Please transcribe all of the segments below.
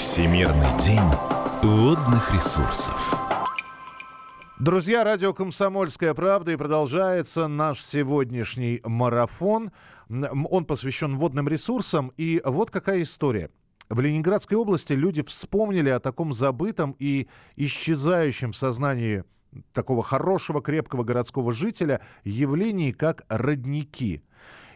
Всемирный день водных ресурсов. Друзья, радио «Комсомольская правда» и продолжается наш сегодняшний марафон. Он посвящен водным ресурсам. И вот какая история. В Ленинградской области люди вспомнили о таком забытом и исчезающем в сознании такого хорошего, крепкого городского жителя явлении, как родники –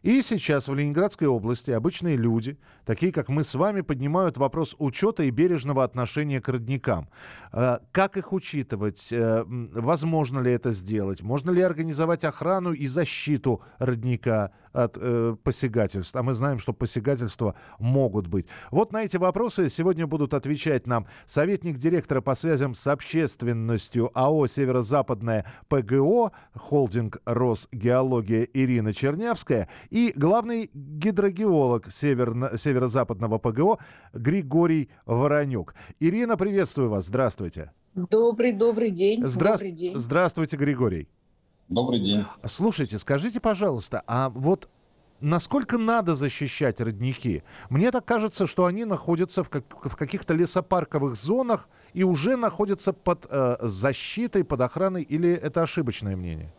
и сейчас в Ленинградской области обычные люди, такие как мы с вами, поднимают вопрос учета и бережного отношения к родникам. Э, как их учитывать? Э, возможно ли это сделать? Можно ли организовать охрану и защиту родника? От э, посягательств. А мы знаем, что посягательства могут быть. Вот на эти вопросы сегодня будут отвечать нам советник директора по связям с общественностью АО «Северо-Западная ПГО», холдинг «Росгеология» Ирина Чернявская и главный гидрогеолог север, Северо-Западного ПГО Григорий Воронюк. Ирина, приветствую вас. Здравствуйте. Добрый, добрый день. Здра... Добрый день. Здравствуйте, Григорий. Добрый день. Слушайте, скажите, пожалуйста, а вот насколько надо защищать родники? Мне так кажется, что они находятся в, как, в каких-то лесопарковых зонах и уже находятся под э, защитой, под охраной, или это ошибочное мнение?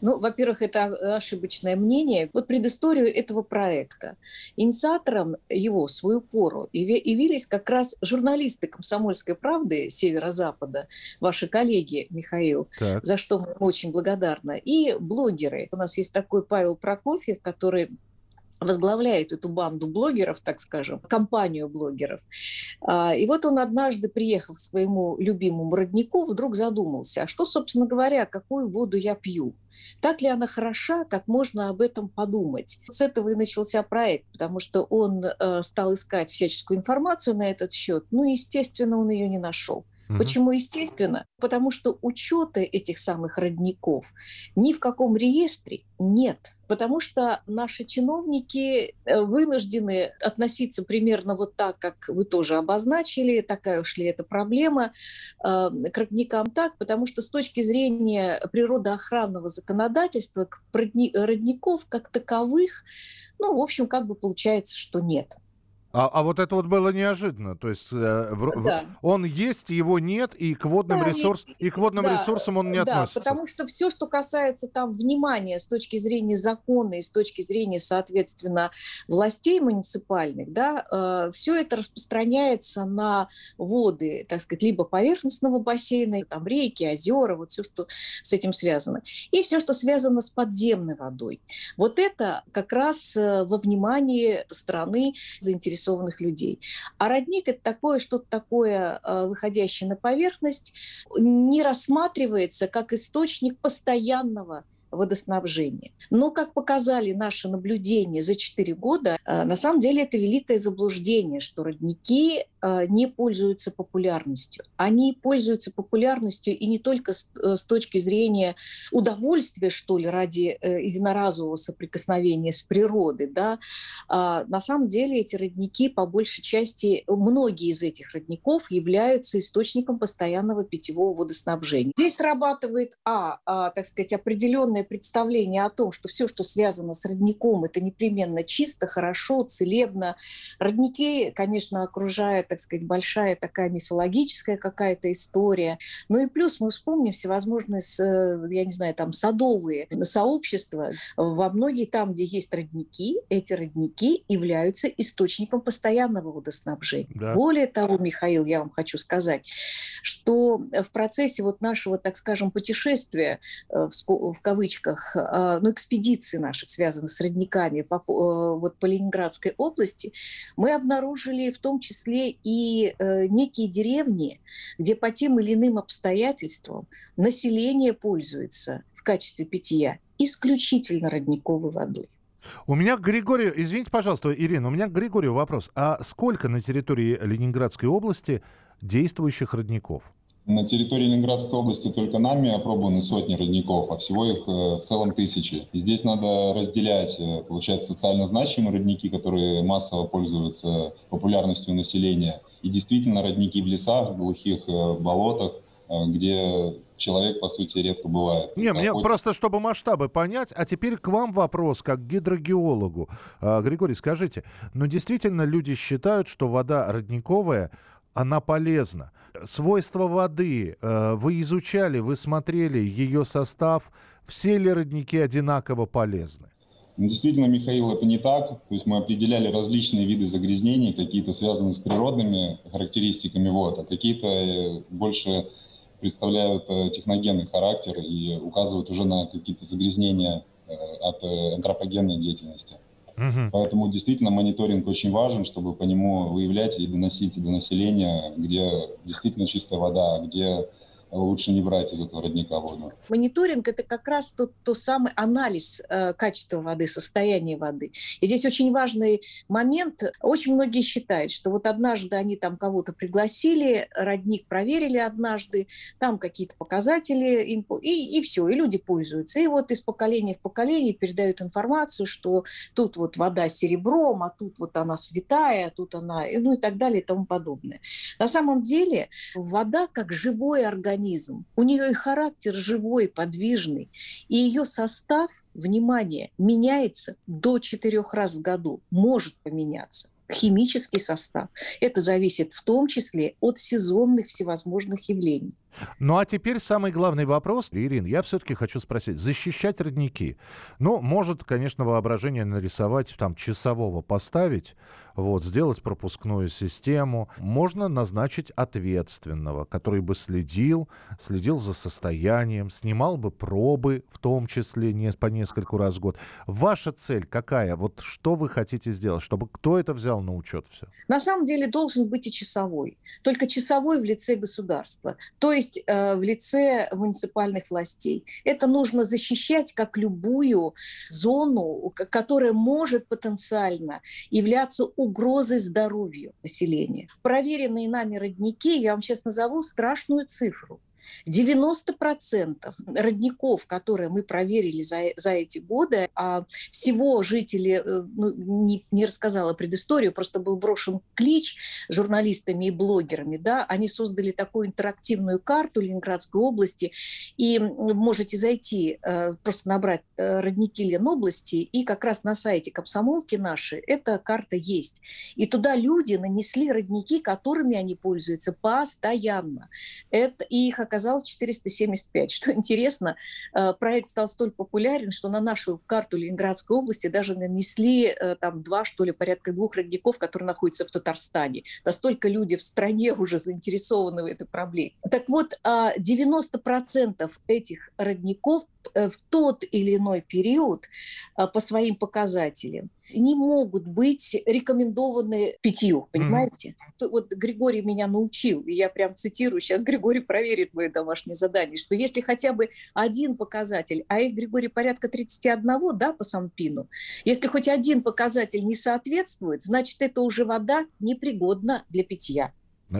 Ну, во-первых, это ошибочное мнение. Вот предысторию этого проекта. Инициатором его свою пору явились как раз журналисты «Комсомольской правды» Северо-Запада, ваши коллеги, Михаил, так. за что мы очень благодарны, и блогеры. У нас есть такой Павел Прокофьев, который возглавляет эту банду блогеров, так скажем, компанию блогеров. А, и вот он однажды, приехав к своему любимому роднику, вдруг задумался, а что, собственно говоря, какую воду я пью? Так ли она хороша, как можно об этом подумать? С этого и начался проект, потому что он э, стал искать всяческую информацию на этот счет, ну, естественно, он ее не нашел. Почему естественно? Потому что учета этих самых родников ни в каком реестре нет. Потому что наши чиновники э, вынуждены относиться примерно вот так, как вы тоже обозначили, такая уж ли это проблема, э, к родникам так, потому что с точки зрения природоохранного законодательства родников как таковых, ну, в общем, как бы получается, что нет. А, а вот это вот было неожиданно. То есть э, в, да. в, он есть, его нет, и к водным, да, ресурс, и, и к водным да, ресурсам он не да, относится. потому что все, что касается там внимания с точки зрения закона и с точки зрения, соответственно, властей муниципальных, да, э, все это распространяется на воды, так сказать, либо поверхностного бассейна, там реки, озера, вот все, что с этим связано. И все, что связано с подземной водой. Вот это как раз э, во внимании страны заинтересованных заинтересованных людей. А родник – это такое что-то такое, э, выходящее на поверхность, не рассматривается как источник постоянного водоснабжения. Но, как показали наши наблюдения за 4 года, э, на самом деле это великое заблуждение, что родники э, не пользуются популярностью. Они пользуются популярностью и не только с, э, точки зрения удовольствия, что ли, ради единоразового соприкосновения с природой. Да? А на самом деле эти родники, по большей части, многие из этих родников являются источником постоянного питьевого водоснабжения. Здесь срабатывает, а, а так сказать, определенная определенное представление о том, что все, что связано с родником, это непременно чисто, хорошо, целебно. Родники, конечно, окружает, так сказать, большая такая мифологическая какая-то история. Ну и плюс мы вспомним всевозможные, я не знаю, там садовые сообщества. Во многие там, где есть родники, эти родники являются источником постоянного водоснабжения. Да. Более того, Михаил, я вам хочу сказать, что в процессе вот нашего, так скажем, путешествия э, в, в кавычках а, ну, экспедиции наших, связанных с родниками по, э, вот, по Ленинградской области, мы обнаружили в том числе и э, некие деревни, где по тем или иным обстоятельствам население пользуется в качестве питья исключительно родниковой водой. У меня к Григорию, извините, пожалуйста, Ирина, у меня к Григорию вопрос. А сколько на территории Ленинградской области действующих родников? На территории Ленинградской области только нами опробованы сотни родников, а всего их э, в целом тысячи. И здесь надо разделять, э, получается, социально значимые родники, которые массово пользуются популярностью населения, и действительно родники в лесах, в глухих э, болотах, где человек, по сути, редко бывает. Не, мне просто, чтобы масштабы понять. А теперь к вам вопрос, как к гидрогеологу. А, Григорий, скажите, ну действительно люди считают, что вода родниковая, она полезна. Свойства воды э, вы изучали, вы смотрели ее состав. Все ли родники одинаково полезны? Ну, действительно, Михаил, это не так. То есть мы определяли различные виды загрязнений, какие-то связаны с природными характеристиками вод, а какие-то э, больше представляют э, техногенный характер и указывают уже на какие-то загрязнения от антропогенной деятельности. Мгм. Поэтому действительно мониторинг очень важен, чтобы по нему выявлять и доносить до населения, где действительно чистая вода, где лучше не брать из этого родника воду. Мониторинг – это как раз тот, тот самый анализ э, качества воды, состояния воды. И здесь очень важный момент. Очень многие считают, что вот однажды они там кого-то пригласили, родник проверили однажды, там какие-то показатели, и, и все, и люди пользуются. И вот из поколения в поколение передают информацию, что тут вот вода серебром, а тут вот она святая, а тут она, ну и так далее и тому подобное. На самом деле вода как живой организм. У нее и характер живой, подвижный. И ее состав, внимание, меняется до четырех раз в году. Может поменяться химический состав. Это зависит в том числе от сезонных всевозможных явлений. Ну а теперь самый главный вопрос. Ирин, я все-таки хочу спросить. Защищать родники. Ну, может, конечно, воображение нарисовать, там, часового поставить, вот, сделать пропускную систему. Можно назначить ответственного, который бы следил, следил за состоянием, снимал бы пробы, в том числе не, по нескольку раз в год. Ваша цель какая? Вот что вы хотите сделать, чтобы кто это взял на учет все? На самом деле должен быть и часовой. Только часовой в лице государства, то есть э, в лице муниципальных властей. Это нужно защищать как любую зону, которая может потенциально являться угрозой здоровью населения. Проверенные нами родники, я вам сейчас назову страшную цифру. 90% родников, которые мы проверили за, за эти годы, а всего жители, э, ну, не, не рассказала предысторию, просто был брошен клич журналистами и блогерами, да, они создали такую интерактивную карту Ленинградской области, и можете зайти, э, просто набрать э, родники Ленобласти, и как раз на сайте комсомолки нашей эта карта есть. И туда люди нанесли родники, которыми они пользуются постоянно. Это, и их оказалось 475. Что интересно, э, проект стал столь популярен, что на нашу карту Ленинградской области даже нанесли э, там два, что ли, порядка двух родников, которые находятся в Татарстане. Настолько люди в стране уже заинтересованы в этой проблеме. Так вот, а 90% этих родников в тот или иной период а, по своим показателям не могут быть рекомендованы питью, понимаете? То- Вот Григорий меня научил, и я прям цитирую, сейчас Григорий проверит мое домашнее задание, что если хотя бы один показатель, а их, Григорий, порядка 31, да, по Сампину, если хоть один показатель не соответствует, значит, это уже вода непригодна для питья.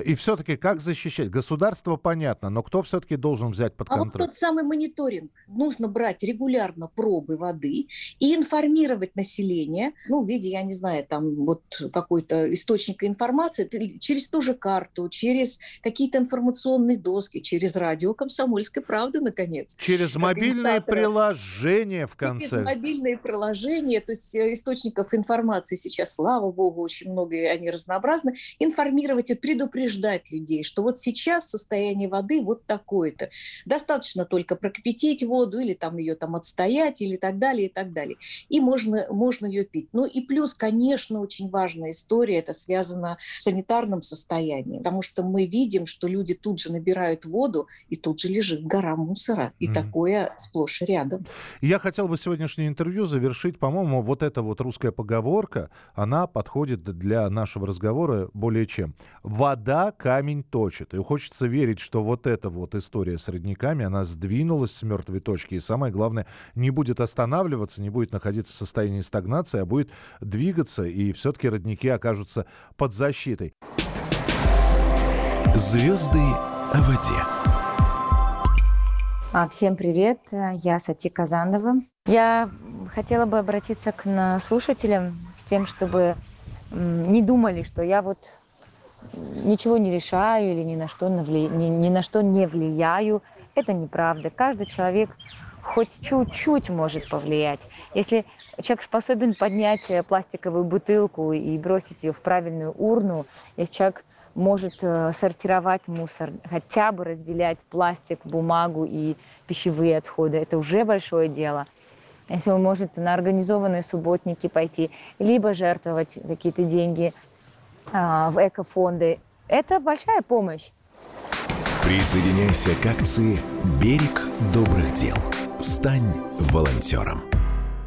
И все-таки как защищать? Государство понятно, но кто все-таки должен взять под А вот контроль? тот самый мониторинг. Нужно брать регулярно пробы воды и информировать население, ну, в виде, я не знаю, там вот какой-то источника информации, через ту же карту, через какие-то информационные доски, через радио «Комсомольской правды», наконец. Через мобильное приложение в Через конце. мобильные приложения, то есть э, источников информации сейчас, слава богу, очень много, и они разнообразны, информировать и предупреждать людей, что вот сейчас состояние воды вот такое-то. Достаточно только прокипятить воду или там ее там отстоять или так далее, и так далее. И можно, можно ее пить. Ну и плюс, конечно, очень важная история, это связано с санитарным состоянием, потому что мы видим, что люди тут же набирают воду, и тут же лежит гора мусора, и Мгм. такое сплошь и рядом. Я хотел бы сегодняшнее интервью завершить, по-моему, вот эта вот русская поговорка, она подходит для нашего разговора более чем. Вода камень точит. И хочется верить, что вот эта вот история с родниками, она сдвинулась с мертвой точки. И самое главное, не будет останавливаться, не будет находиться в состоянии стагнации, а будет двигаться, и все-таки родники окажутся под защитой. Звезды о воде. А, Всем привет, я Сати Казанова. Я хотела бы обратиться к слушателям с тем, чтобы не думали, что я вот ничего не решаю или ни на что, навли- ни, ни на что не влияю. Это неправда. Каждый человек хоть чуть-чуть может повлиять. Если человек способен поднять э, пластиковую бутылку и бросить ее в правильную урну, если человек может э, сортировать мусор, хотя бы разделять пластик, бумагу и пищевые отходы, это уже большое дело. Если он может на организованные субботники пойти, либо жертвовать какие-то деньги а, в экофонды, это большая помощь. Присоединяйся к акции «Берег добрых дел». Стань волонтером.